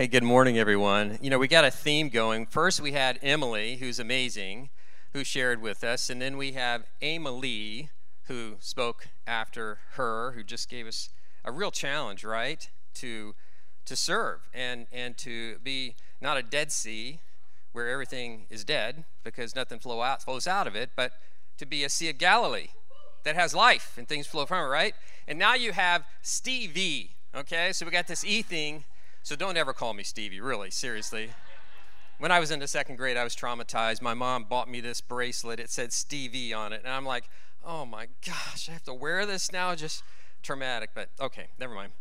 Hey, good morning, everyone. You know, we got a theme going. First, we had Emily, who's amazing, who shared with us, and then we have Emily, who spoke after her, who just gave us a real challenge, right, to to serve and and to be not a dead sea where everything is dead because nothing flow out flows out of it, but to be a sea of Galilee that has life and things flow from it, right? And now you have Stevie, okay? So we got this E thing. So don't ever call me Stevie, really, seriously. When I was in the second grade, I was traumatized. My mom bought me this bracelet. It said Stevie on it. And I'm like, oh my gosh, I have to wear this now? Just traumatic. But okay, never mind.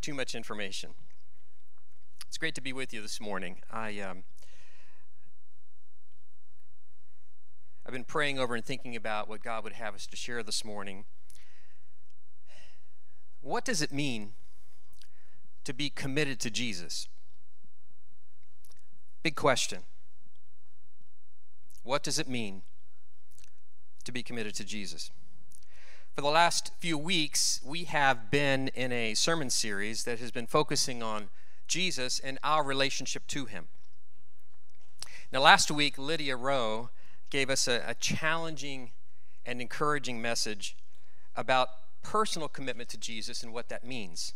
Too much information. It's great to be with you this morning. I, um, I've been praying over and thinking about what God would have us to share this morning. What does it mean to be committed to Jesus? Big question. What does it mean to be committed to Jesus? For the last few weeks, we have been in a sermon series that has been focusing on Jesus and our relationship to him. Now, last week, Lydia Rowe gave us a, a challenging and encouraging message about personal commitment to Jesus and what that means.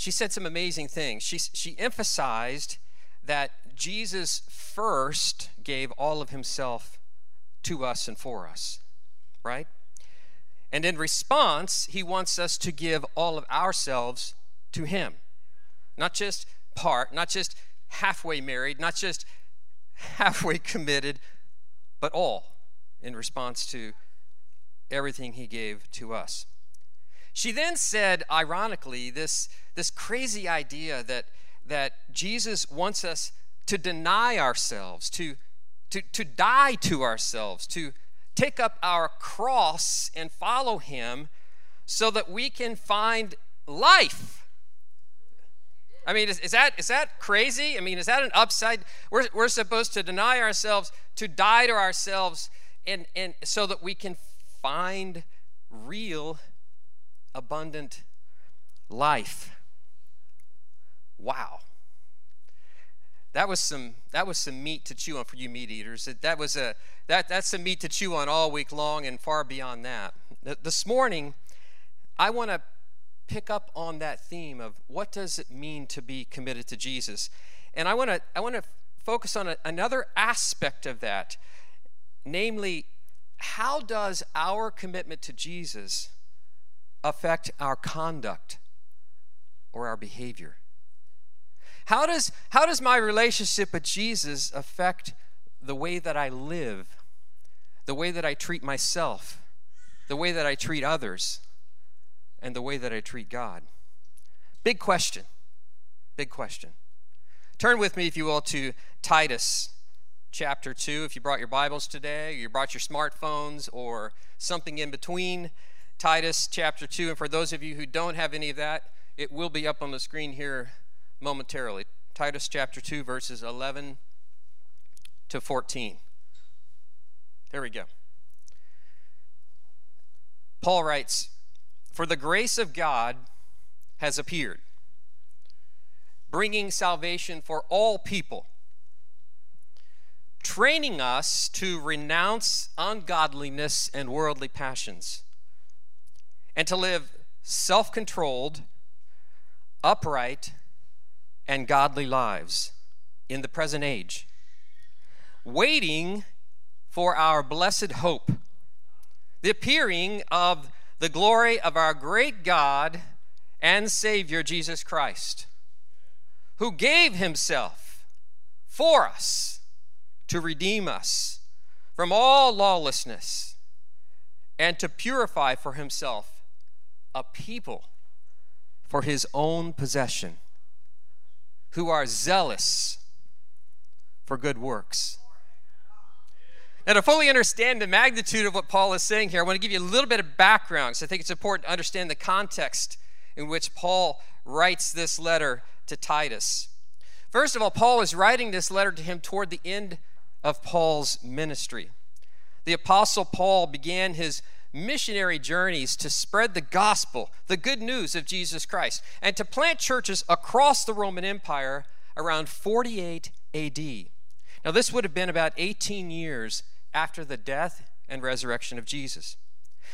She said some amazing things. She, she emphasized that Jesus first gave all of himself to us and for us, right? And in response, he wants us to give all of ourselves to him. Not just part, not just halfway married, not just halfway committed, but all in response to everything he gave to us. She then said, ironically, this, this crazy idea that, that Jesus wants us to deny ourselves, to, to, to die to ourselves, to take up our cross and follow him so that we can find life I mean, is, is, that, is that crazy? I mean, is that an upside? We're, we're supposed to deny ourselves, to die to ourselves, and, and so that we can find real, abundant life. Wow. That was some that was some meat to chew on for you meat eaters. That was a that that's some meat to chew on all week long and far beyond that. This morning, I want to pick up on that theme of what does it mean to be committed to Jesus. And I want to I want to focus on a, another aspect of that, namely how does our commitment to Jesus affect our conduct or our behavior? How does how does my relationship with Jesus affect the way that I live, the way that I treat myself, the way that I treat others? and the way that I treat God? Big question. Big question. Turn with me, if you will, to Titus chapter 2. If you brought your Bibles today, or you brought your smartphones, or something in between, Titus chapter 2. And for those of you who don't have any of that, it will be up on the screen here momentarily. Titus chapter 2, verses 11 to 14. There we go. Paul writes, for the grace of God has appeared, bringing salvation for all people, training us to renounce ungodliness and worldly passions, and to live self controlled, upright, and godly lives in the present age, waiting for our blessed hope, the appearing of the glory of our great God and Savior Jesus Christ, who gave himself for us to redeem us from all lawlessness and to purify for himself a people for his own possession who are zealous for good works. Now, to fully understand the magnitude of what Paul is saying here, I want to give you a little bit of background because I think it's important to understand the context in which Paul writes this letter to Titus. First of all, Paul is writing this letter to him toward the end of Paul's ministry. The Apostle Paul began his missionary journeys to spread the gospel, the good news of Jesus Christ, and to plant churches across the Roman Empire around 48 AD. Now, this would have been about 18 years after the death and resurrection of Jesus.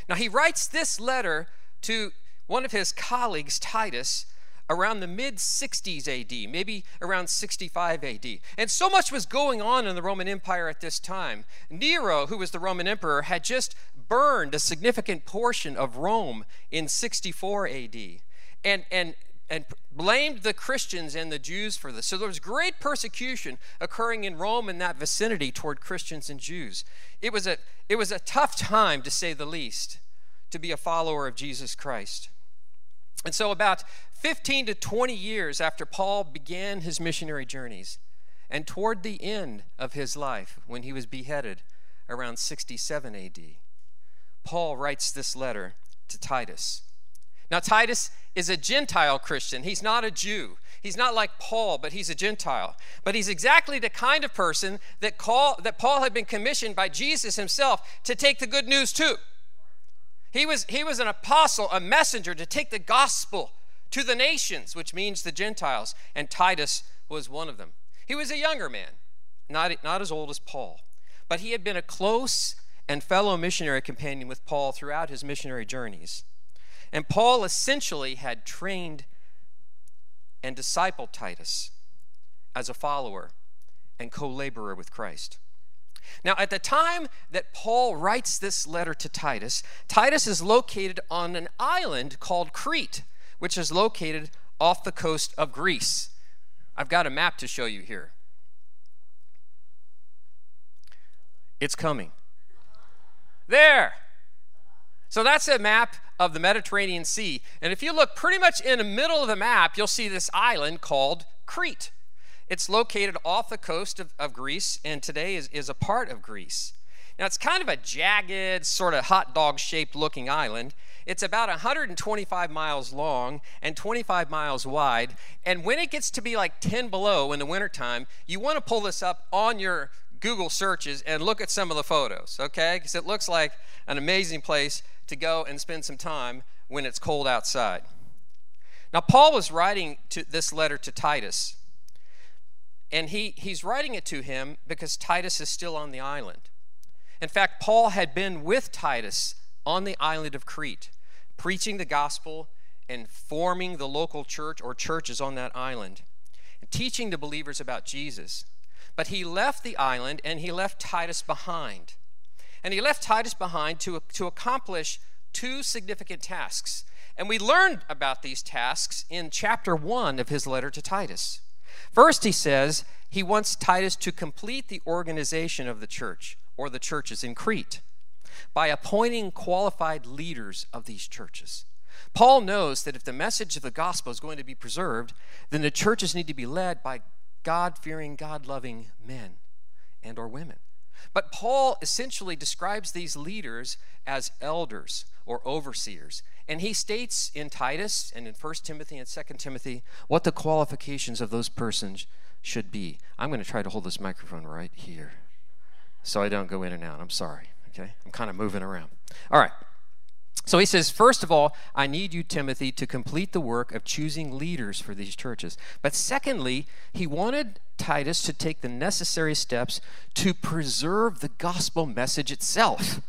Now, he writes this letter to one of his colleagues, Titus, around the mid 60s AD, maybe around 65 AD. And so much was going on in the Roman Empire at this time. Nero, who was the Roman emperor, had just burned a significant portion of Rome in 64 AD. And, and and blamed the Christians and the Jews for this. So there was great persecution occurring in Rome and that vicinity toward Christians and Jews. It was a, it was a tough time, to say the least, to be a follower of Jesus Christ. And so, about 15 to 20 years after Paul began his missionary journeys, and toward the end of his life, when he was beheaded around 67 AD, Paul writes this letter to Titus. Now, Titus is a Gentile Christian. He's not a Jew. He's not like Paul, but he's a Gentile. But he's exactly the kind of person that, call, that Paul had been commissioned by Jesus himself to take the good news to. He was, he was an apostle, a messenger to take the gospel to the nations, which means the Gentiles, and Titus was one of them. He was a younger man, not, not as old as Paul, but he had been a close and fellow missionary companion with Paul throughout his missionary journeys. And Paul essentially had trained and discipled Titus as a follower and co laborer with Christ. Now, at the time that Paul writes this letter to Titus, Titus is located on an island called Crete, which is located off the coast of Greece. I've got a map to show you here. It's coming. There. So that's a map of the Mediterranean Sea. And if you look pretty much in the middle of the map, you'll see this island called Crete. It's located off the coast of, of Greece and today is, is a part of Greece. Now, it's kind of a jagged, sort of hot dog shaped looking island. It's about 125 miles long and 25 miles wide. And when it gets to be like 10 below in the wintertime, you want to pull this up on your Google searches and look at some of the photos, okay? Because it looks like an amazing place to go and spend some time when it's cold outside. Now, Paul was writing to this letter to Titus. And he, he's writing it to him because Titus is still on the island. In fact, Paul had been with Titus on the island of Crete, preaching the gospel and forming the local church or churches on that island, and teaching the believers about Jesus. But he left the island and he left Titus behind. And he left Titus behind to, to accomplish two significant tasks. And we learned about these tasks in chapter 1 of his letter to Titus. First, he says he wants Titus to complete the organization of the church or the churches in Crete by appointing qualified leaders of these churches. Paul knows that if the message of the gospel is going to be preserved, then the churches need to be led by God-fearing, God-loving men and or women. But Paul essentially describes these leaders as elders or overseers. And he states in Titus and in 1 Timothy and 2 Timothy what the qualifications of those persons should be. I'm going to try to hold this microphone right here so I don't go in and out. I'm sorry. Okay? I'm kind of moving around. All right. So he says, first of all, I need you, Timothy, to complete the work of choosing leaders for these churches. But secondly, he wanted Titus to take the necessary steps to preserve the gospel message itself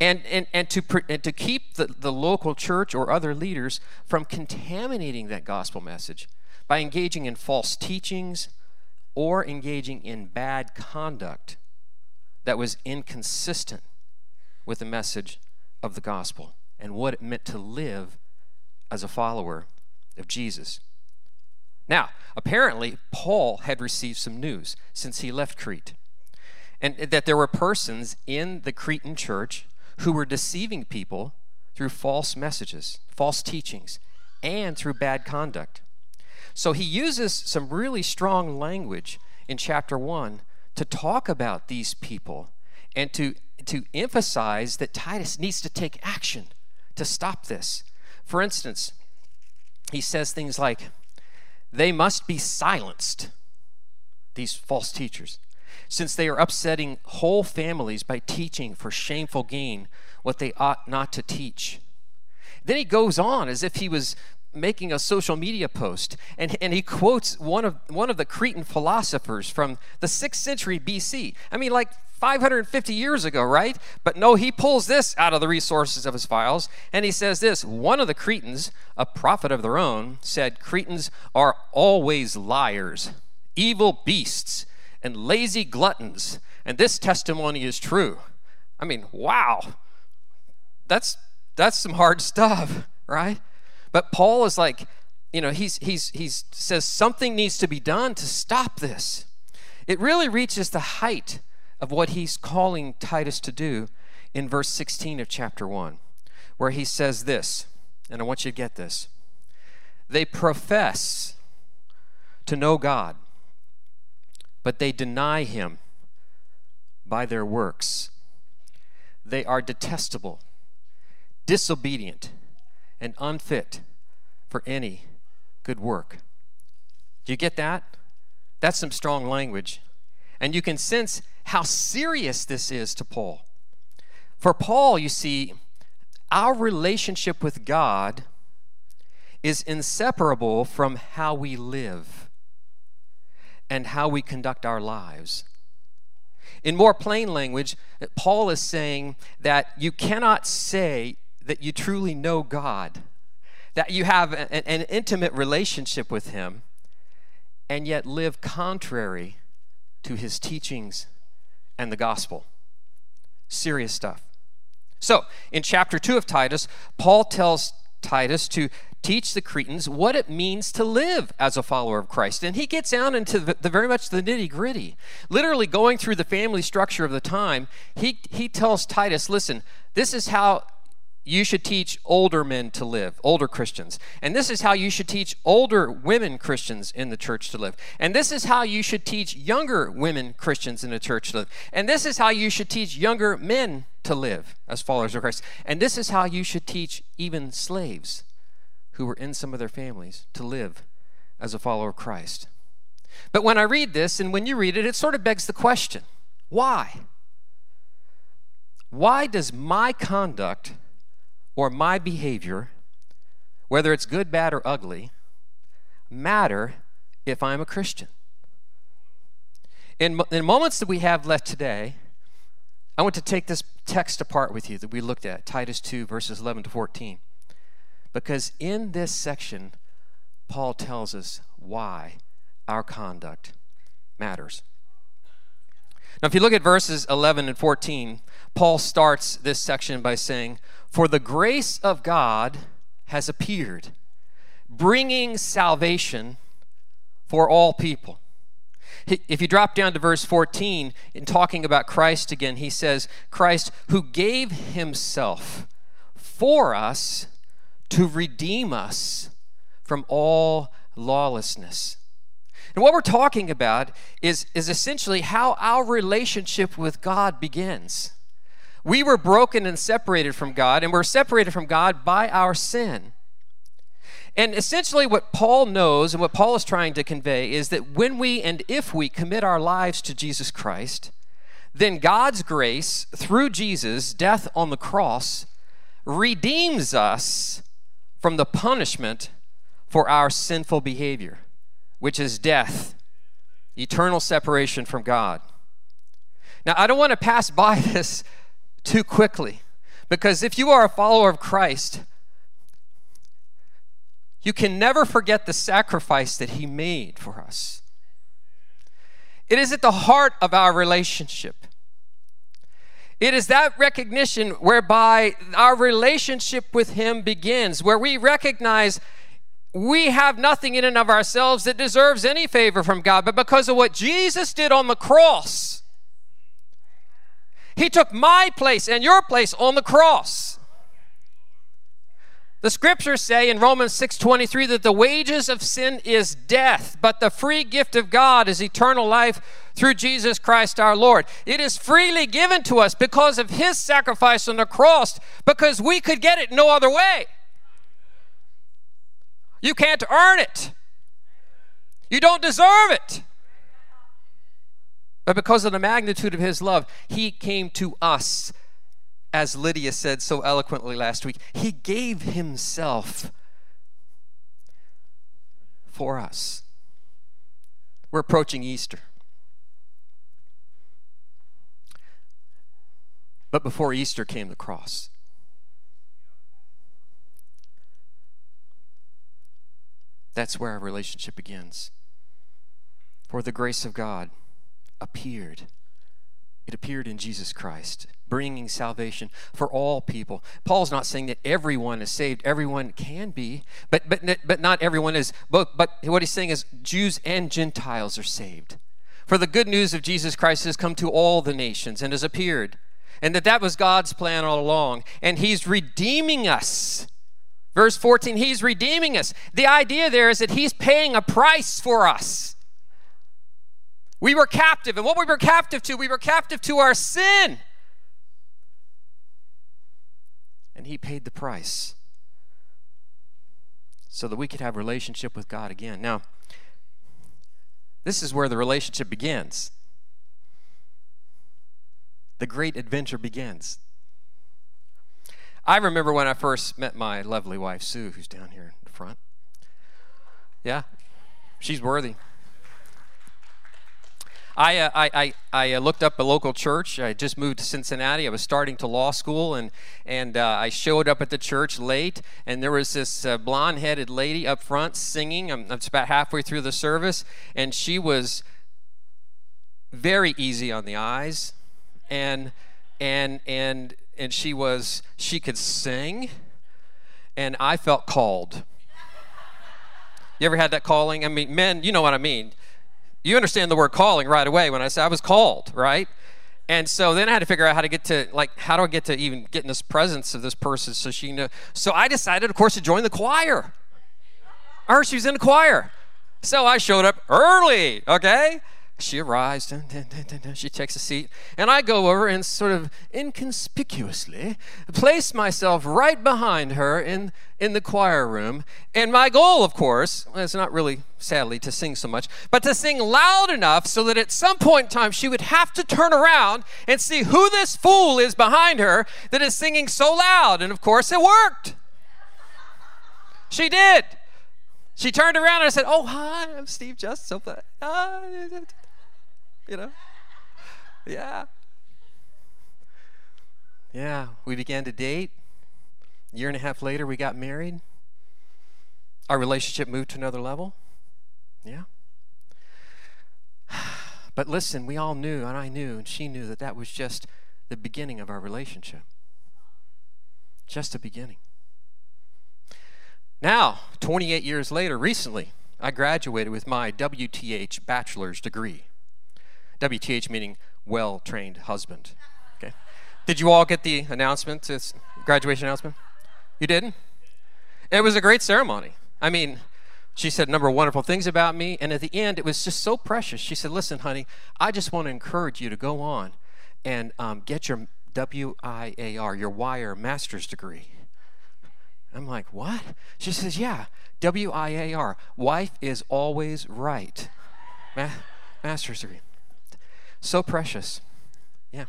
and, and, and, to, and to keep the, the local church or other leaders from contaminating that gospel message by engaging in false teachings or engaging in bad conduct that was inconsistent with the message of the gospel and what it meant to live as a follower of Jesus. Now, apparently, Paul had received some news since he left Crete, and that there were persons in the Cretan church who were deceiving people through false messages, false teachings, and through bad conduct. So he uses some really strong language in chapter 1 to talk about these people and to, to emphasize that Titus needs to take action to stop this. For instance, he says things like, they must be silenced, these false teachers since they are upsetting whole families by teaching for shameful gain what they ought not to teach. Then he goes on as if he was making a social media post and, and he quotes one of one of the cretan philosophers from the 6th century bc i mean like 550 years ago right? But no he pulls this out of the resources of his files and he says this one of the cretans a prophet of their own said cretans are always liars evil beasts and lazy gluttons and this testimony is true i mean wow. That's that's some hard stuff right? But Paul is like, you know, he's he's he's says something needs to be done to stop this. It really reaches the height of what he's calling Titus to do in verse 16 of chapter 1, where he says this, and I want you to get this. They profess to know God, but they deny him by their works. They are detestable, disobedient, and unfit for any good work. Do you get that? That's some strong language. And you can sense how serious this is to Paul. For Paul, you see, our relationship with God is inseparable from how we live and how we conduct our lives. In more plain language, Paul is saying that you cannot say that you truly know God, that you have an, an intimate relationship with Him, and yet live contrary to His teachings and the gospel. Serious stuff. So, in chapter 2 of Titus, Paul tells Titus to teach the Cretans what it means to live as a follower of Christ. And he gets down into the, the very much the nitty gritty. Literally going through the family structure of the time, he, he tells Titus, listen, this is how you should teach older men to live, older Christians. And this is how you should teach older women Christians in the church to live. And this is how you should teach younger women Christians in the church to live. And this is how you should teach younger men to live as followers of Christ. And this is how you should teach even slaves who were in some of their families to live as a follower of Christ. But when I read this and when you read it, it sort of begs the question why? Why does my conduct or my behavior, whether it's good, bad, or ugly, matter if I'm a Christian. In, in moments that we have left today, I want to take this text apart with you that we looked at, Titus 2, verses 11 to 14. Because in this section, Paul tells us why our conduct matters. Now, if you look at verses 11 and 14, Paul starts this section by saying, For the grace of God has appeared, bringing salvation for all people. If you drop down to verse 14, in talking about Christ again, he says, Christ who gave himself for us to redeem us from all lawlessness. And what we're talking about is, is essentially how our relationship with God begins. We were broken and separated from God, and we're separated from God by our sin. And essentially, what Paul knows and what Paul is trying to convey is that when we and if we commit our lives to Jesus Christ, then God's grace through Jesus' death on the cross redeems us from the punishment for our sinful behavior which is death, eternal separation from God. Now, I don't want to pass by this too quickly because if you are a follower of Christ, you can never forget the sacrifice that He made for us. It is at the heart of our relationship. It is that recognition whereby our relationship with Him begins, where we recognize we have nothing in and of ourselves that deserves any favor from God, but because of what Jesus did on the cross, He took my place and your place on the cross. The scriptures say in Romans 6:23 that the wages of sin is death, but the free gift of God is eternal life through Jesus Christ our Lord. It is freely given to us because of his sacrifice on the cross because we could get it no other way. You can't earn it. You don't deserve it. But because of the magnitude of his love, he came to us as Lydia said so eloquently last week, He gave Himself for us. We're approaching Easter. But before Easter came the cross. That's where our relationship begins. For the grace of God appeared. It appeared in Jesus Christ, bringing salvation for all people. Paul's not saying that everyone is saved. Everyone can be, but but but not everyone is. But but what he's saying is Jews and Gentiles are saved. For the good news of Jesus Christ has come to all the nations and has appeared, and that that was God's plan all along, and He's redeeming us Verse 14, he's redeeming us. The idea there is that he's paying a price for us. We were captive, and what we were captive to, we were captive to our sin. And he paid the price so that we could have relationship with God again. Now, this is where the relationship begins. The great adventure begins. I remember when I first met my lovely wife, Sue, who's down here in the front. Yeah, she's worthy. I, uh, I, I, I, uh, looked up a local church. I just moved to Cincinnati. I was starting to law school, and, and uh, I showed up at the church late, and there was this uh, blonde headed lady up front singing. I'm, I'm about halfway through the service, and she was very easy on the eyes. And, and, and and she was she could sing and I felt called. You ever had that calling? I mean, men, you know what I mean. You understand the word calling right away when I say I was called, right? And so then I had to figure out how to get to like how do I get to even get in this presence of this person so she know. So I decided, of course, to join the choir. I heard she was in the choir. So I showed up early, okay? She arrives, dun, dun, dun, she takes a seat, and I go over and sort of inconspicuously place myself right behind her in, in the choir room. And my goal, of course, is not really, sadly, to sing so much, but to sing loud enough so that at some point in time she would have to turn around and see who this fool is behind her that is singing so loud. And of course, it worked. She did. She turned around and I said, Oh, hi, I'm Steve Just. Oh, You know? Yeah. Yeah, we began to date. A year and a half later, we got married. Our relationship moved to another level. Yeah. But listen, we all knew, and I knew, and she knew that that was just the beginning of our relationship. Just the beginning. Now, 28 years later, recently, I graduated with my WTH bachelor's degree. WTH meaning well trained husband. Okay. Did you all get the announcement, this graduation announcement? You didn't? It was a great ceremony. I mean, she said a number of wonderful things about me, and at the end, it was just so precious. She said, Listen, honey, I just want to encourage you to go on and um, get your WIAR, your wire master's degree. I'm like, What? She says, Yeah, WIAR, wife is always right. Ma- master's degree. So precious. Yeah.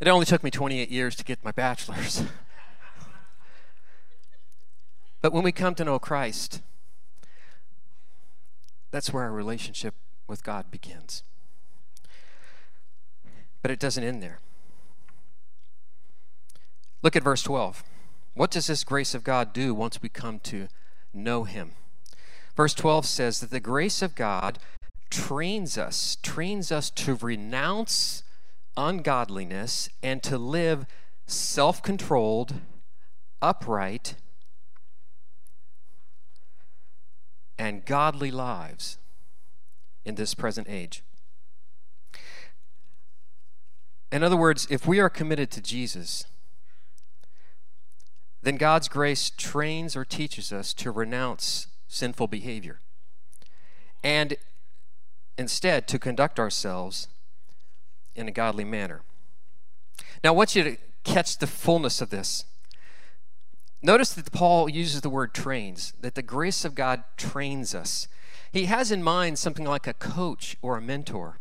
It only took me 28 years to get my bachelor's. but when we come to know Christ, that's where our relationship with God begins. But it doesn't end there. Look at verse 12. What does this grace of God do once we come to know Him? Verse 12 says that the grace of God trains us, trains us to renounce ungodliness and to live self controlled, upright, and godly lives in this present age. In other words, if we are committed to Jesus, then God's grace trains or teaches us to renounce sinful behavior. And instead to conduct ourselves in a godly manner. Now, I want you to catch the fullness of this. Notice that Paul uses the word trains, that the grace of God trains us. He has in mind something like a coach or a mentor.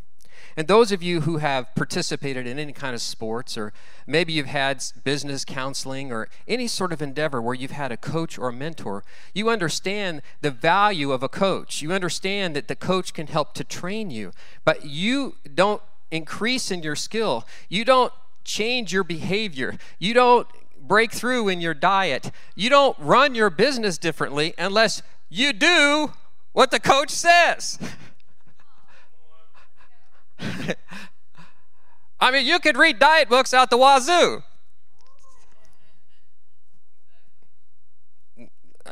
And those of you who have participated in any kind of sports, or maybe you've had business counseling or any sort of endeavor where you've had a coach or a mentor, you understand the value of a coach. You understand that the coach can help to train you, but you don't increase in your skill. You don't change your behavior. You don't break through in your diet. You don't run your business differently unless you do what the coach says. I mean, you could read diet books out the wazoo. Uh,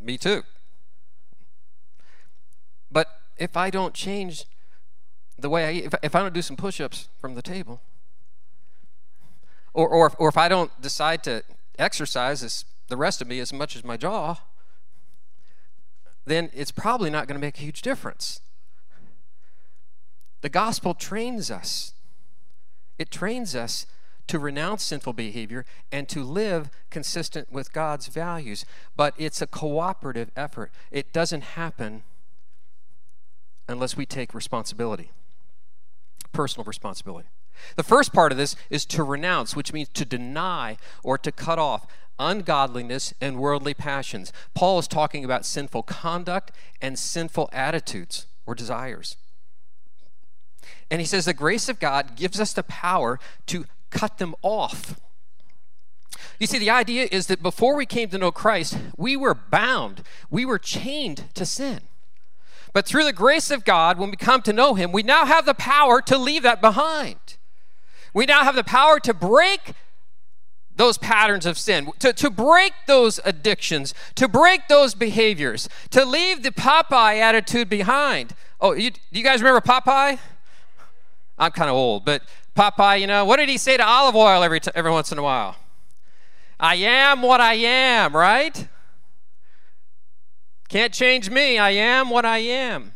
me too. But if I don't change the way I eat, if, if I don't do some push ups from the table, or, or, or if I don't decide to exercise the rest of me as much as my jaw, then it's probably not going to make a huge difference. The gospel trains us. It trains us to renounce sinful behavior and to live consistent with God's values. But it's a cooperative effort. It doesn't happen unless we take responsibility, personal responsibility. The first part of this is to renounce, which means to deny or to cut off ungodliness and worldly passions. Paul is talking about sinful conduct and sinful attitudes or desires. And he says the grace of God gives us the power to cut them off. You see, the idea is that before we came to know Christ, we were bound, we were chained to sin. But through the grace of God, when we come to know Him, we now have the power to leave that behind. We now have the power to break those patterns of sin, to, to break those addictions, to break those behaviors, to leave the Popeye attitude behind. Oh, you, do you guys remember Popeye? I'm kind of old, but Popeye, you know, what did he say to Olive Oyl every, t- every once in a while? I am what I am, right? Can't change me. I am what I am.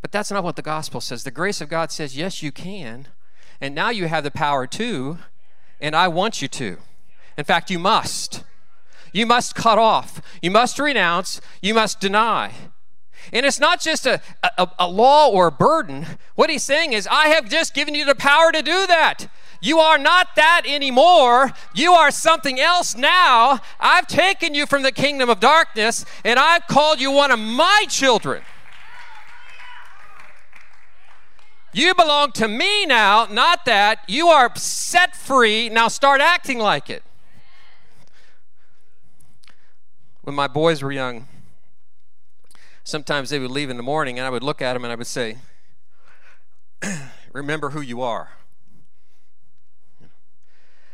But that's not what the gospel says. The grace of God says, yes, you can. And now you have the power to, and I want you to. In fact, you must. You must cut off. You must renounce. You must deny. And it's not just a, a, a, law or a burden. What he's saying is, I have just given you the power to do that. You are not that anymore. You are something else now. I've taken you from the kingdom of darkness and I've called you one of my children. You belong to me now, not that. You are set free. Now start acting like it. When my boys were young, sometimes they would leave in the morning and I would look at them and I would say, Remember who you are.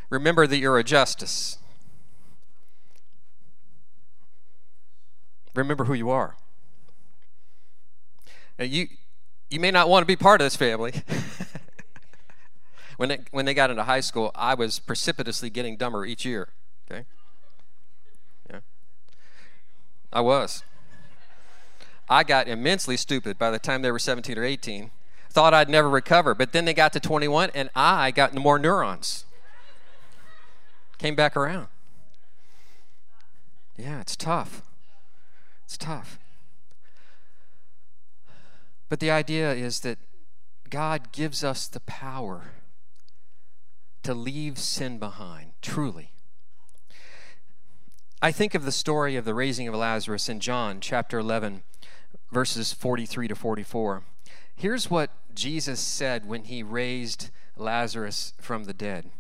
Remember that you're a justice. Remember who you are. You, you may not want to be part of this family. when, they, when they got into high school, I was precipitously getting dumber each year. Okay? Yeah. I was. I got immensely stupid by the time they were 17 or 18. Thought I'd never recover, but then they got to 21 and I got more neurons. Came back around. Yeah, it's tough. It's tough. But the idea is that God gives us the power to leave sin behind, truly. I think of the story of the raising of Lazarus in John chapter 11 verses 43 to 44. Here's what Jesus said when he raised Lazarus from the dead.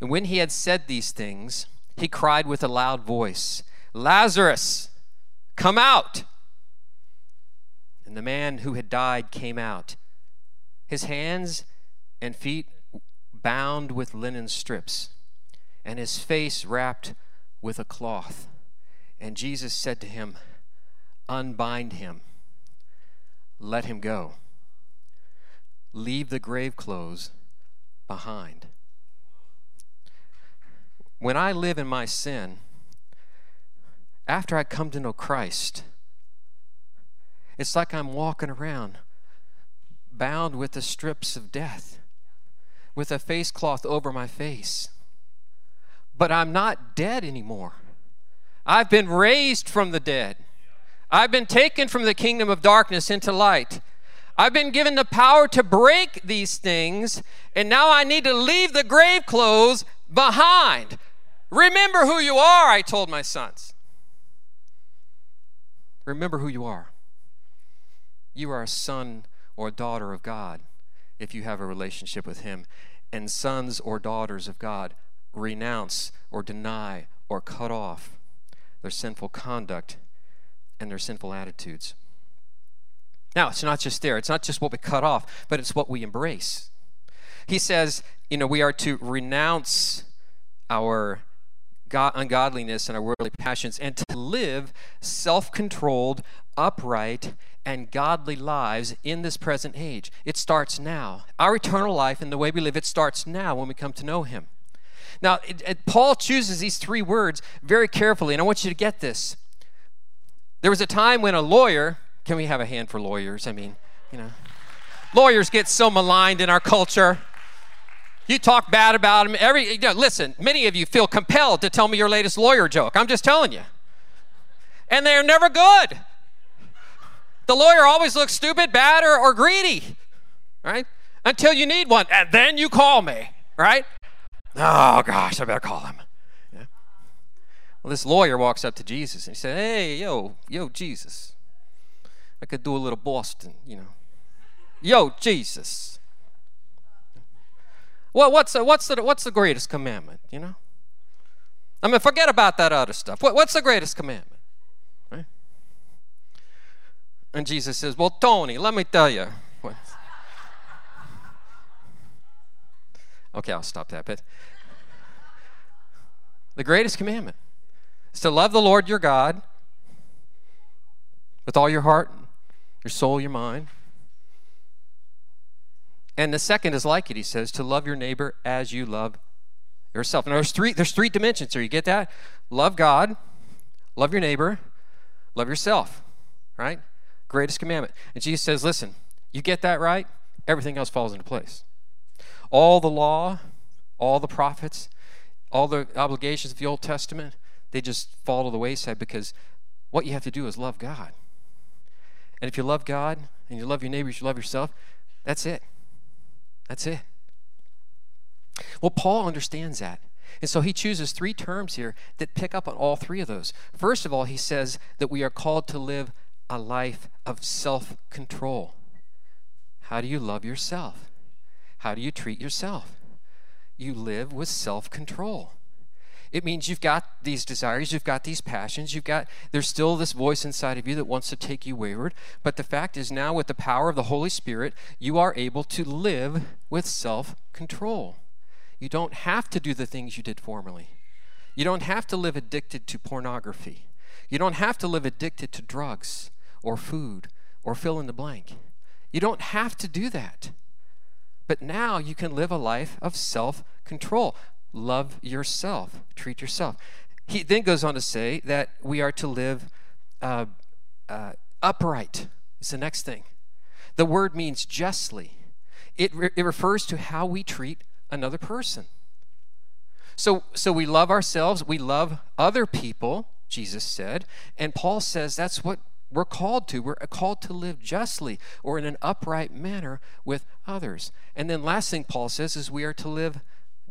And when he had said these things, he cried with a loud voice, Lazarus, come out! And the man who had died came out, his hands and feet bound with linen strips, and his face wrapped with a cloth. And Jesus said to him, Unbind him let him go. Leave the grave clothes behind. When I live in my sin, after I come to know Christ, it's like I'm walking around bound with the strips of death, with a face cloth over my face. But I'm not dead anymore. I've been raised from the dead. I've been taken from the kingdom of darkness into light. I've been given the power to break these things, and now I need to leave the grave clothes behind. Remember who you are, I told my sons. Remember who you are. You are a son or daughter of God if you have a relationship with Him. And sons or daughters of God renounce or deny or cut off their sinful conduct and their sinful attitudes. Now, it's not just there. It's not just what we cut off, but it's what we embrace. He says, you know, we are to renounce our God, ungodliness and our worldly passions and to live self controlled, upright, and godly lives in this present age. It starts now. Our eternal life and the way we live, it starts now when we come to know Him. Now, it, it, Paul chooses these three words very carefully, and I want you to get this. There was a time when a lawyer, can we have a hand for lawyers? I mean, you know, lawyers get so maligned in our culture. You talk bad about them. Every you know, listen, many of you feel compelled to tell me your latest lawyer joke. I'm just telling you. And they're never good. The lawyer always looks stupid, bad, or, or greedy, right? Until you need one, and then you call me, right? Oh gosh, I better call him. Well, this lawyer walks up to Jesus and he said, "Hey, yo, yo, Jesus, I could do a little Boston, you know. Yo, Jesus. Well, what's the, what's the what's the greatest commandment? You know. I mean, forget about that other stuff. What, what's the greatest commandment? Right? And Jesus says, "Well, Tony, let me tell you." Okay, I'll stop that. But the greatest commandment is to love the Lord your God with all your heart, your soul, your mind. And the second is like it, he says, to love your neighbor as you love yourself. And there's three, there's three dimensions here. You get that? Love God, love your neighbor, love yourself. Right? Greatest commandment. And Jesus says, listen, you get that right, everything else falls into place. All the law, all the prophets, all the obligations of the Old Testament, they just fall to the wayside because what you have to do is love God. And if you love God and you love your neighbors, you love yourself, that's it. That's it. Well, Paul understands that. And so he chooses three terms here that pick up on all three of those. First of all, he says that we are called to live a life of self control. How do you love yourself? How do you treat yourself? You live with self control. It means you've got these desires, you've got these passions, you've got, there's still this voice inside of you that wants to take you wayward. But the fact is, now with the power of the Holy Spirit, you are able to live with self control. You don't have to do the things you did formerly. You don't have to live addicted to pornography. You don't have to live addicted to drugs or food or fill in the blank. You don't have to do that. But now you can live a life of self control love yourself, treat yourself. He then goes on to say that we are to live uh, uh, upright, is the next thing. The word means justly, it, re- it refers to how we treat another person. So, so we love ourselves, we love other people, Jesus said, and Paul says that's what we're called to. We're called to live justly or in an upright manner with others. And then last thing Paul says is we are to live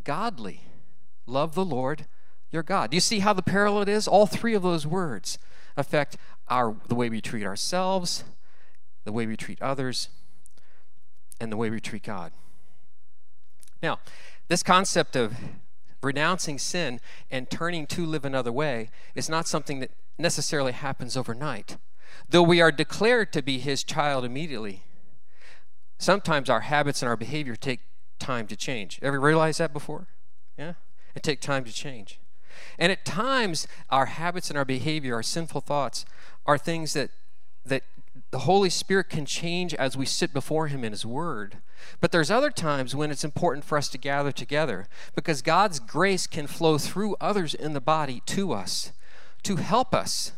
godly. Love the Lord your God. Do you see how the parallel it is? All three of those words affect our the way we treat ourselves, the way we treat others, and the way we treat God. Now, this concept of renouncing sin and turning to live another way is not something that necessarily happens overnight. Though we are declared to be his child immediately, sometimes our habits and our behavior take time to change. Ever realize that before? Yeah? It takes time to change. And at times, our habits and our behavior, our sinful thoughts, are things that, that the Holy Spirit can change as we sit before Him in His Word. But there's other times when it's important for us to gather together because God's grace can flow through others in the body to us to help us.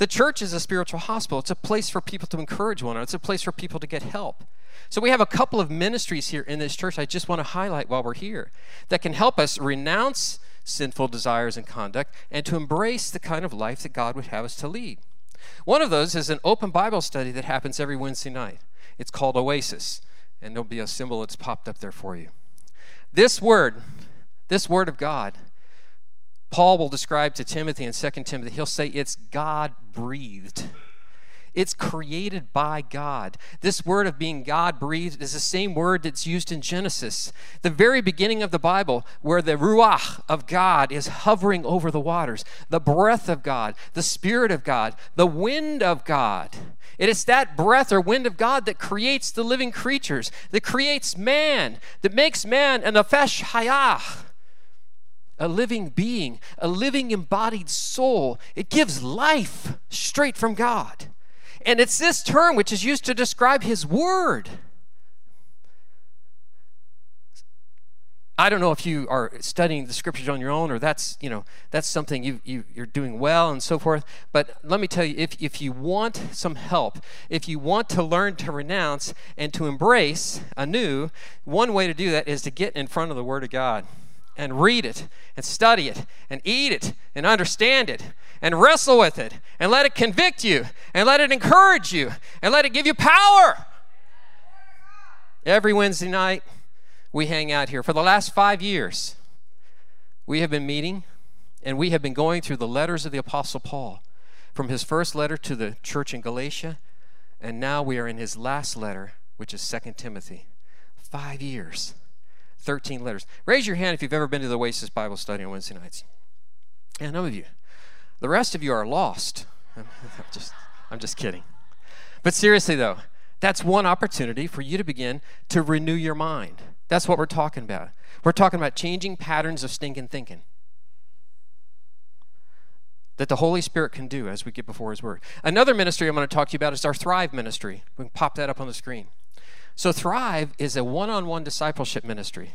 The church is a spiritual hospital. It's a place for people to encourage one another. It's a place for people to get help. So we have a couple of ministries here in this church I just want to highlight while we're here that can help us renounce sinful desires and conduct and to embrace the kind of life that God would have us to lead. One of those is an open Bible study that happens every Wednesday night. It's called Oasis, and there'll be a symbol that's popped up there for you. This word, this word of God, Paul will describe to Timothy in 2 Timothy, he'll say it's God breathed. It's created by God. This word of being God breathed is the same word that's used in Genesis, the very beginning of the Bible, where the Ruach of God is hovering over the waters, the breath of God, the Spirit of God, the wind of God. It is that breath or wind of God that creates the living creatures, that creates man, that makes man an Nefesh Hayah a living being, a living embodied soul. It gives life straight from God. And it's this term which is used to describe his word. I don't know if you are studying the scriptures on your own or that's, you know, that's something you, you, you're doing well and so forth. But let me tell you, if, if you want some help, if you want to learn to renounce and to embrace anew, one way to do that is to get in front of the Word of God and read it and study it and eat it and understand it and wrestle with it and let it convict you and let it encourage you and let it give you power. Every Wednesday night, we hang out here. For the last five years, we have been meeting and we have been going through the letters of the Apostle Paul from his first letter to the church in Galatia, and now we are in his last letter, which is Second Timothy. Five years. 13 letters. Raise your hand if you've ever been to the Oasis Bible study on Wednesday nights. Yeah, none of you. The rest of you are lost. I'm just, I'm just kidding. But seriously, though, that's one opportunity for you to begin to renew your mind. That's what we're talking about. We're talking about changing patterns of stinking thinking that the Holy Spirit can do as we get before His Word. Another ministry I'm going to talk to you about is our Thrive ministry. We can pop that up on the screen. So, Thrive is a one on one discipleship ministry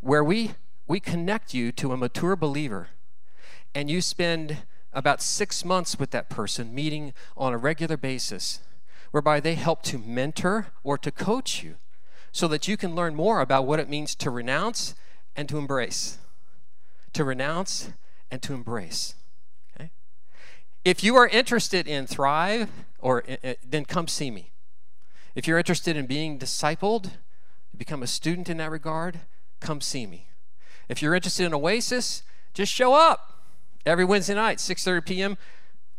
where we, we connect you to a mature believer and you spend about six months with that person meeting on a regular basis, whereby they help to mentor or to coach you so that you can learn more about what it means to renounce and to embrace. To renounce and to embrace. Okay? If you are interested in Thrive, or uh, then come see me. If you're interested in being discipled, to become a student in that regard, come see me. If you're interested in Oasis, just show up every Wednesday night, 6:30 p.m.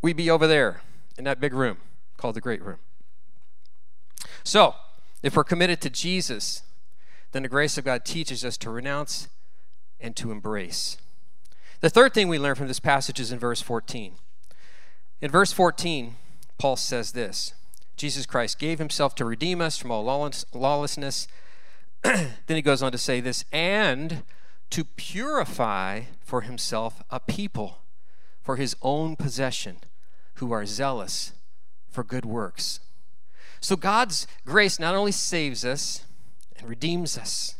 We be over there in that big room called the Great Room. So, if we're committed to Jesus, then the grace of God teaches us to renounce and to embrace. The third thing we learn from this passage is in verse 14. In verse 14, Paul says this Jesus Christ gave himself to redeem us from all lawlessness. then he goes on to say this, and to purify for himself a people for his own possession who are zealous for good works. So God's grace not only saves us and redeems us,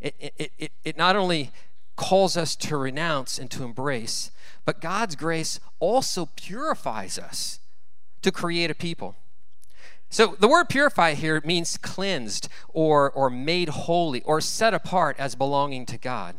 it, it, it, it not only calls us to renounce and to embrace, but God's grace also purifies us to create a people. So the word purify here means cleansed or, or made holy or set apart as belonging to God.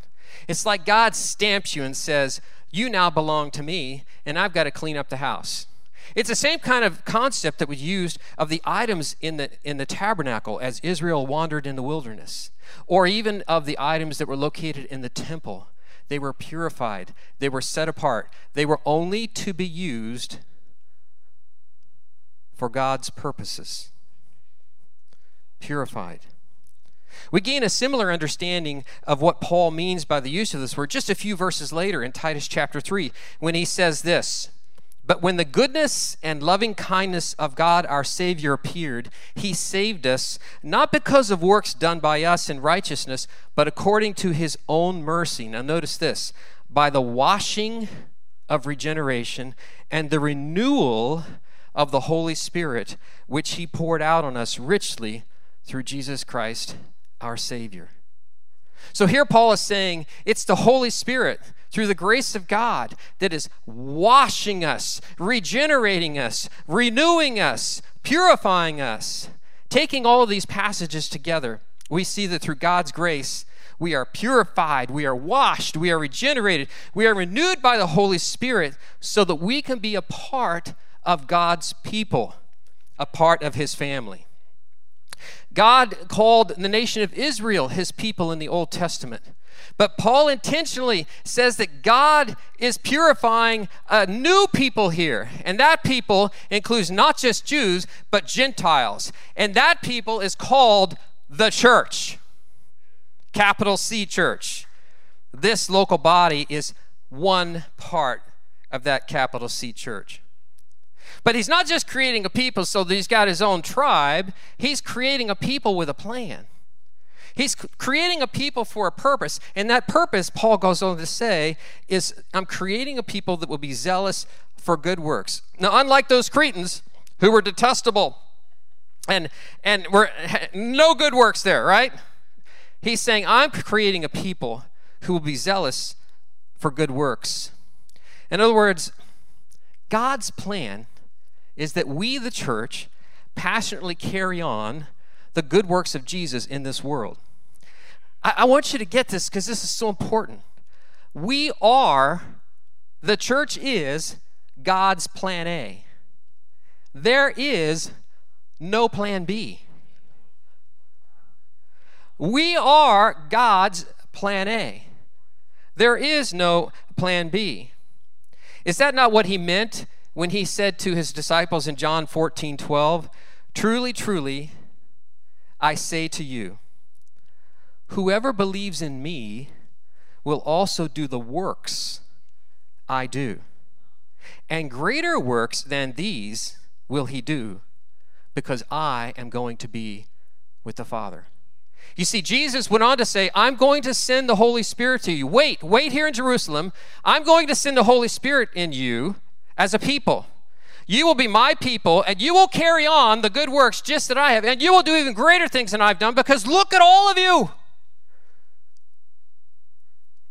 It's like God stamps you and says, You now belong to me, and I've got to clean up the house. It's the same kind of concept that was used of the items in the, in the tabernacle as Israel wandered in the wilderness, or even of the items that were located in the temple. They were purified, they were set apart, they were only to be used for God's purposes. Purified. We gain a similar understanding of what Paul means by the use of this word just a few verses later in Titus chapter 3 when he says this But when the goodness and loving kindness of God our Savior appeared, he saved us, not because of works done by us in righteousness, but according to his own mercy. Now, notice this by the washing of regeneration and the renewal of the Holy Spirit, which He poured out on us richly through Jesus Christ, our Savior. So here Paul is saying it's the Holy Spirit through the grace of God that is washing us, regenerating us, renewing us, purifying us. Taking all of these passages together, we see that through God's grace, we are purified, we are washed, we are regenerated, we are renewed by the Holy Spirit so that we can be a part of God's people, a part of his family. God called the nation of Israel his people in the Old Testament. But Paul intentionally says that God is purifying a new people here. And that people includes not just Jews, but Gentiles. And that people is called the church. Capital C church. This local body is one part of that capital C church. But he's not just creating a people so that he's got his own tribe, he's creating a people with a plan. He's creating a people for a purpose. And that purpose, Paul goes on to say, is I'm creating a people that will be zealous for good works. Now, unlike those Cretans who were detestable and, and were no good works there, right? He's saying, I'm creating a people who will be zealous for good works. In other words, God's plan is that we, the church, passionately carry on the good works of Jesus in this world. I, I want you to get this because this is so important. We are, the church is God's plan A. There is no plan B. We are God's plan A. There is no plan B. Is that not what he meant when he said to his disciples in John 14 12, Truly, truly, I say to you, whoever believes in me will also do the works I do. And greater works than these will he do, because I am going to be with the Father. You see, Jesus went on to say, I'm going to send the Holy Spirit to you. Wait, wait here in Jerusalem. I'm going to send the Holy Spirit in you as a people. You will be my people, and you will carry on the good works just that I have, and you will do even greater things than I've done because look at all of you.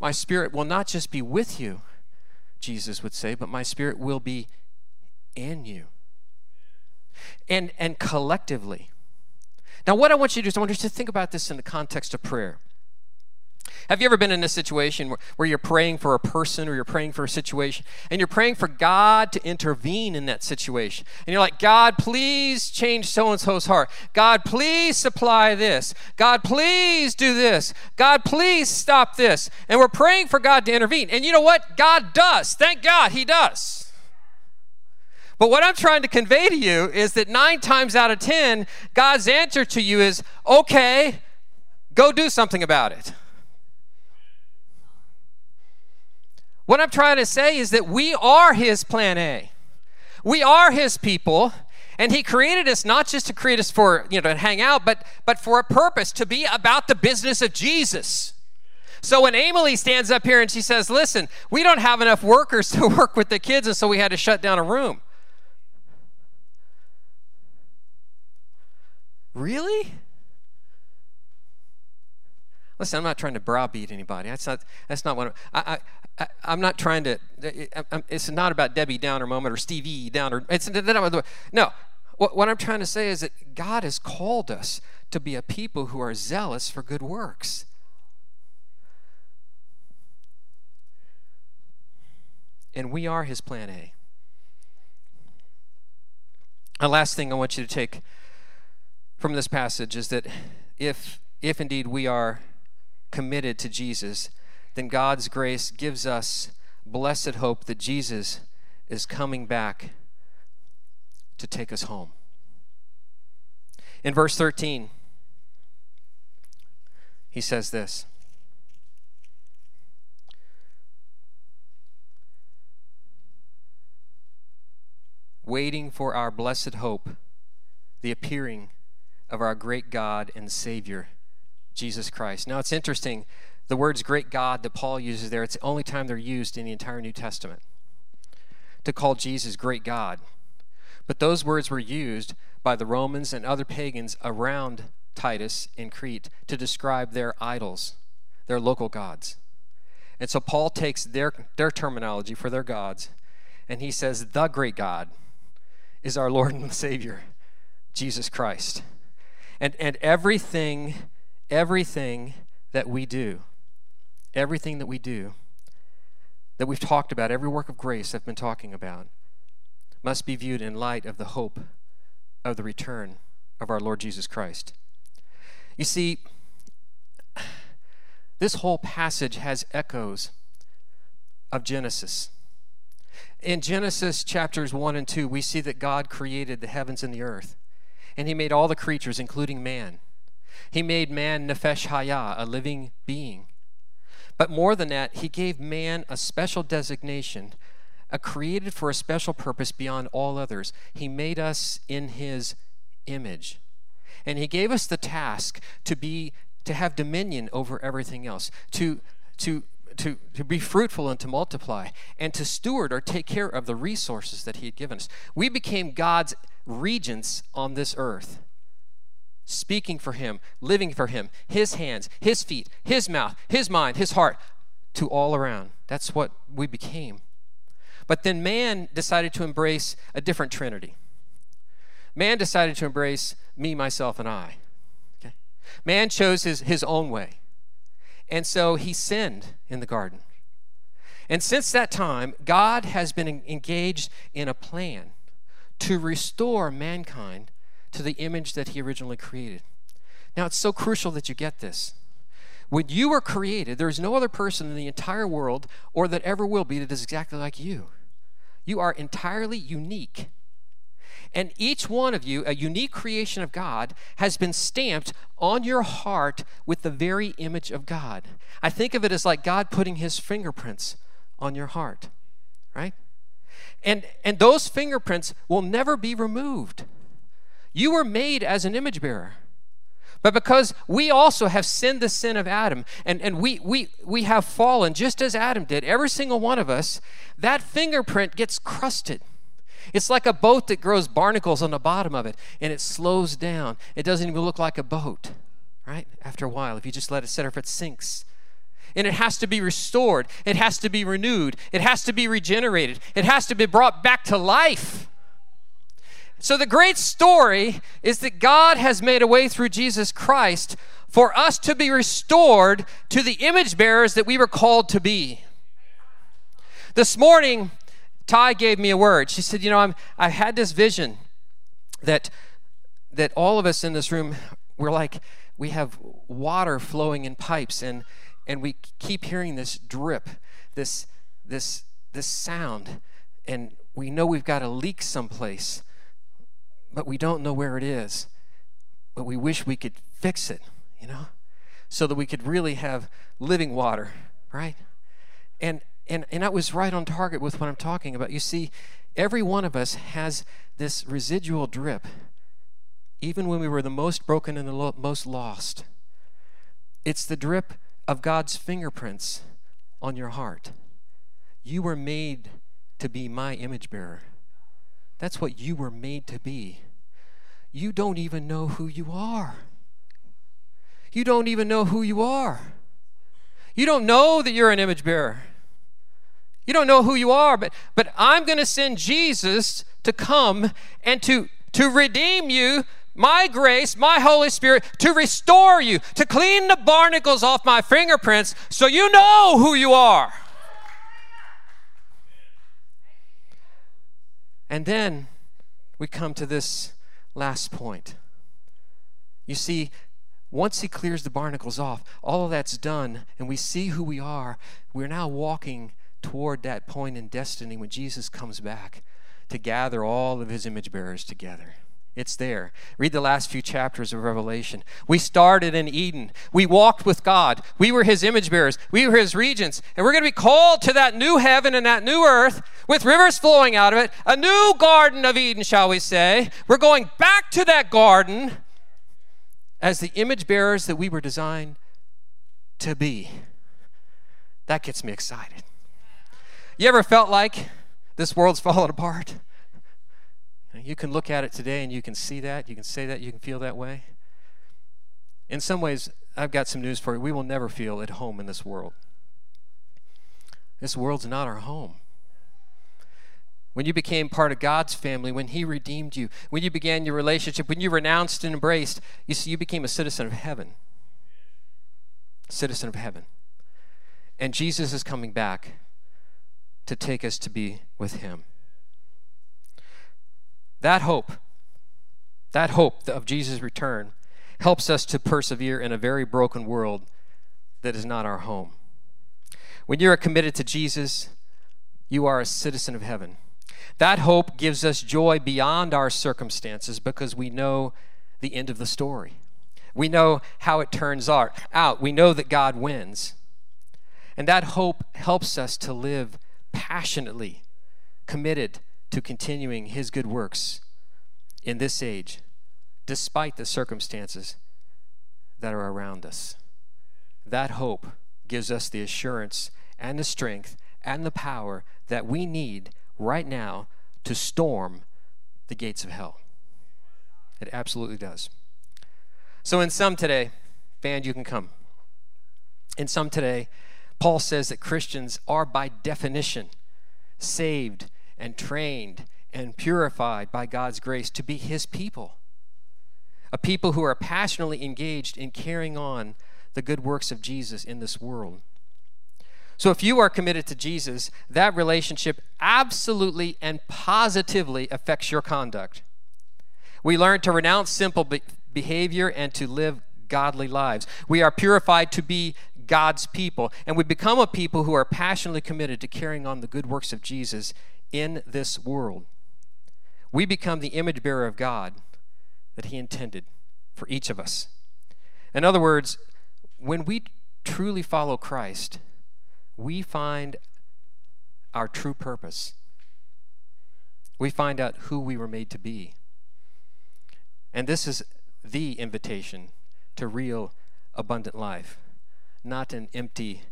My spirit will not just be with you, Jesus would say, but my spirit will be in you. And, and collectively. Now, what I want you to do is I want you to think about this in the context of prayer. Have you ever been in a situation where, where, you're praying for a person or you're praying for a situation and you're praying for God to intervene in that situation? And you're like, God, please change so and so's heart. God, please supply this. God, please do this. God, please stop this. And we're praying for God to intervene. And you know what? God does. Thank God He does. But what I'm trying to convey to you is that nine times out of ten, God's answer to you is, okay, go do something about it. What I'm trying to say is that we are His plan A. We are His people, and He created us not just to create us for, you know, to hang out, but, but for a purpose, to be about the business of Jesus. So when Emily stands up here and she says, Listen, we don't have enough workers to work with the kids, and so we had to shut down a room. Really? Listen, I'm not trying to browbeat anybody. That's not. That's not what I. I, I am not trying to. It's not about Debbie Downer moment or Stevie Downer. It's no. What, what I'm trying to say is that God has called us to be a people who are zealous for good works. And we are His plan A. The last thing I want you to take from this passage is that if if indeed we are committed to Jesus, then God's grace gives us blessed hope that Jesus is coming back to take us home. In verse 13, he says this Waiting for our blessed hope, the appearing of our great God and Savior Jesus Christ. Now it's interesting, the words great God that Paul uses there, it's the only time they're used in the entire New Testament to call Jesus great God. But those words were used by the Romans and other pagans around Titus in Crete to describe their idols, their local gods. And so Paul takes their, their terminology for their gods and he says, The great God is our Lord and Savior, Jesus Christ. And, and everything everything that we do, everything that we do, that we've talked about, every work of grace I've been talking about, must be viewed in light of the hope of the return of our Lord Jesus Christ. You see, this whole passage has echoes of Genesis. In Genesis chapters 1 and 2, we see that God created the heavens and the earth, and He made all the creatures, including man. He made man Nefesh Hayah, a living being. But more than that, He gave man a special designation, a created for a special purpose beyond all others. He made us in His image. And He gave us the task to be to have dominion over everything else, to to to, to be fruitful and to multiply, and to steward or take care of the resources that He had given us. We became God's regents on this earth, speaking for Him, living for Him, His hands, His feet, His mouth, His mind, His heart, to all around. That's what we became. But then man decided to embrace a different Trinity. Man decided to embrace me, myself, and I. Okay? Man chose his, his own way. And so he sinned in the garden. And since that time, God has been engaged in a plan to restore mankind to the image that he originally created. Now, it's so crucial that you get this. When you were created, there is no other person in the entire world or that ever will be that is exactly like you. You are entirely unique and each one of you, a unique creation of God, has been stamped on your heart with the very image of God. I think of it as like God putting his fingerprints on your heart, right? And, and those fingerprints will never be removed. You were made as an image bearer. But because we also have sinned the sin of Adam and, and we, we, we have fallen just as Adam did, every single one of us, that fingerprint gets crusted. It's like a boat that grows barnacles on the bottom of it and it slows down. It doesn't even look like a boat, right? After a while, if you just let it sit or if it sinks. And it has to be restored, it has to be renewed, it has to be regenerated, it has to be brought back to life. So, the great story is that God has made a way through Jesus Christ for us to be restored to the image bearers that we were called to be. This morning, Ty gave me a word. She said, "You know, I'm I had this vision that that all of us in this room we're like we have water flowing in pipes and and we keep hearing this drip, this this this sound and we know we've got a leak someplace, but we don't know where it is. But we wish we could fix it, you know, so that we could really have living water, right? And and, and I was right on target with what I'm talking about. You see, every one of us has this residual drip, even when we were the most broken and the lo- most lost. It's the drip of God's fingerprints on your heart. You were made to be my image bearer. That's what you were made to be. You don't even know who you are. You don't even know who you are. You don't know that you're an image bearer. You don't know who you are, but, but I'm going to send Jesus to come and to, to redeem you my grace, my Holy Spirit, to restore you, to clean the barnacles off my fingerprints so you know who you are. And then we come to this last point. You see, once He clears the barnacles off, all of that's done, and we see who we are, we're now walking toward that point in destiny when Jesus comes back to gather all of his image bearers together. It's there. Read the last few chapters of Revelation. We started in Eden. We walked with God. We were his image bearers. We were his regents. And we're going to be called to that new heaven and that new earth with rivers flowing out of it, a new garden of Eden, shall we say. We're going back to that garden as the image bearers that we were designed to be. That gets me excited. You ever felt like this world's falling apart? You can look at it today and you can see that, you can say that, you can feel that way. In some ways, I've got some news for you. We will never feel at home in this world. This world's not our home. When you became part of God's family, when He redeemed you, when you began your relationship, when you renounced and embraced, you see, you became a citizen of heaven. Citizen of heaven. And Jesus is coming back to take us to be with Him. That hope, that hope of Jesus' return, helps us to persevere in a very broken world that is not our home. When you are committed to Jesus, you are a citizen of heaven. That hope gives us joy beyond our circumstances because we know the end of the story. We know how it turns out. We know that God wins. And that hope helps us to live passionately, committed to continuing His good works in this age, despite the circumstances that are around us. That hope gives us the assurance and the strength and the power that we need right now to storm the gates of hell. It absolutely does. So, in some today, band, you can come. In sum today, Paul says that Christians are by definition saved and trained and purified by God's grace to be his people. A people who are passionately engaged in carrying on the good works of Jesus in this world. So, if you are committed to Jesus, that relationship absolutely and positively affects your conduct. We learn to renounce simple be- behavior and to live godly lives. We are purified to be God's people, and we become a people who are passionately committed to carrying on the good works of Jesus in this world. We become the image bearer of God that He intended for each of us. In other words, when we truly follow Christ, we find our true purpose. We find out who we were made to be. And this is the invitation to real abundant life, not an empty,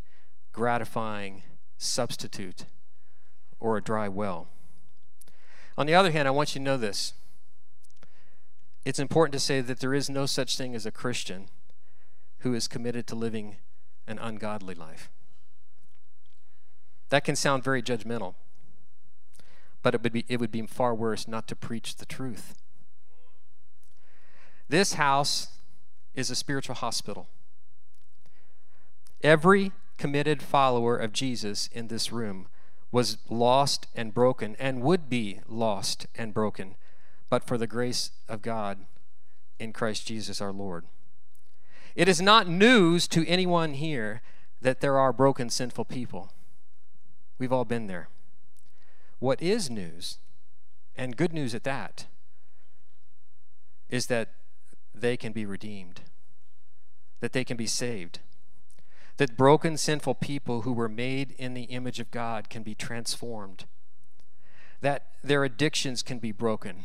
gratifying substitute or a dry well. On the other hand, I want you to know this. It's important to say that there is no such thing as a Christian who is committed to living an ungodly life. That can sound very judgmental, but it would be, it would be far worse not to preach the truth. This house is a spiritual hospital. Every committed follower of Jesus in this room was lost and broken and would be lost and broken, but for the grace of God in Christ Jesus our Lord. It is not news to anyone here that there are broken, sinful people. We've all been there. What is news, and good news at that, is that they can be redeemed, that they can be saved, that broken, sinful people who were made in the image of God can be transformed, that their addictions can be broken,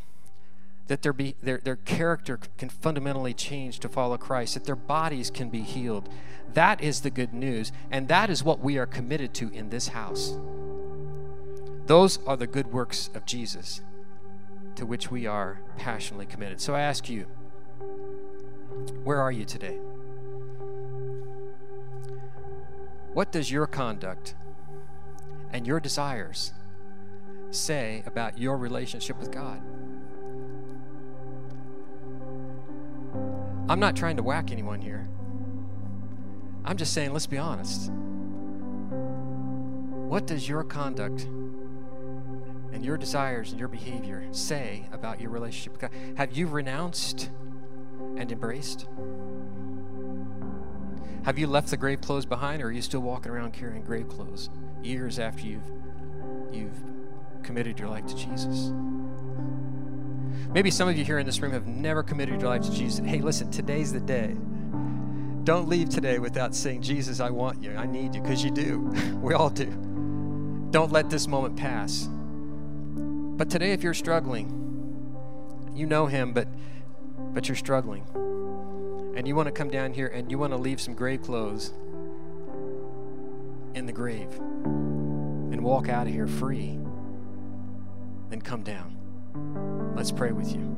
that their, be, their, their character can fundamentally change to follow Christ, that their bodies can be healed. That is the good news, and that is what we are committed to in this house. Those are the good works of Jesus to which we are passionately committed. So I ask you, where are you today? What does your conduct and your desires say about your relationship with God? I'm not trying to whack anyone here. I'm just saying, let's be honest. What does your conduct and your desires and your behavior say about your relationship with God? Have you renounced and embraced? Have you left the grave clothes behind, or are you still walking around carrying grave clothes years after you've you've committed your life to Jesus? Maybe some of you here in this room have never committed your life to Jesus. Hey, listen, today's the day. Don't leave today without saying, Jesus, I want you. I need you, because you do. we all do. Don't let this moment pass. But today, if you're struggling, you know him, but but you're struggling and you want to come down here and you want to leave some grave clothes in the grave and walk out of here free, then come down. Let's pray with you.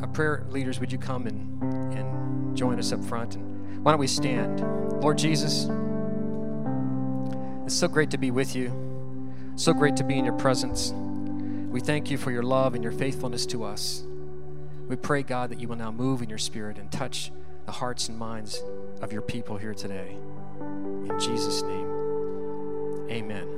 Our prayer leaders, would you come and, and join us up front? And why don't we stand? Lord Jesus, it's so great to be with you, so great to be in your presence. We thank you for your love and your faithfulness to us. We pray, God, that you will now move in your spirit and touch the hearts and minds of your people here today. In Jesus' name, amen.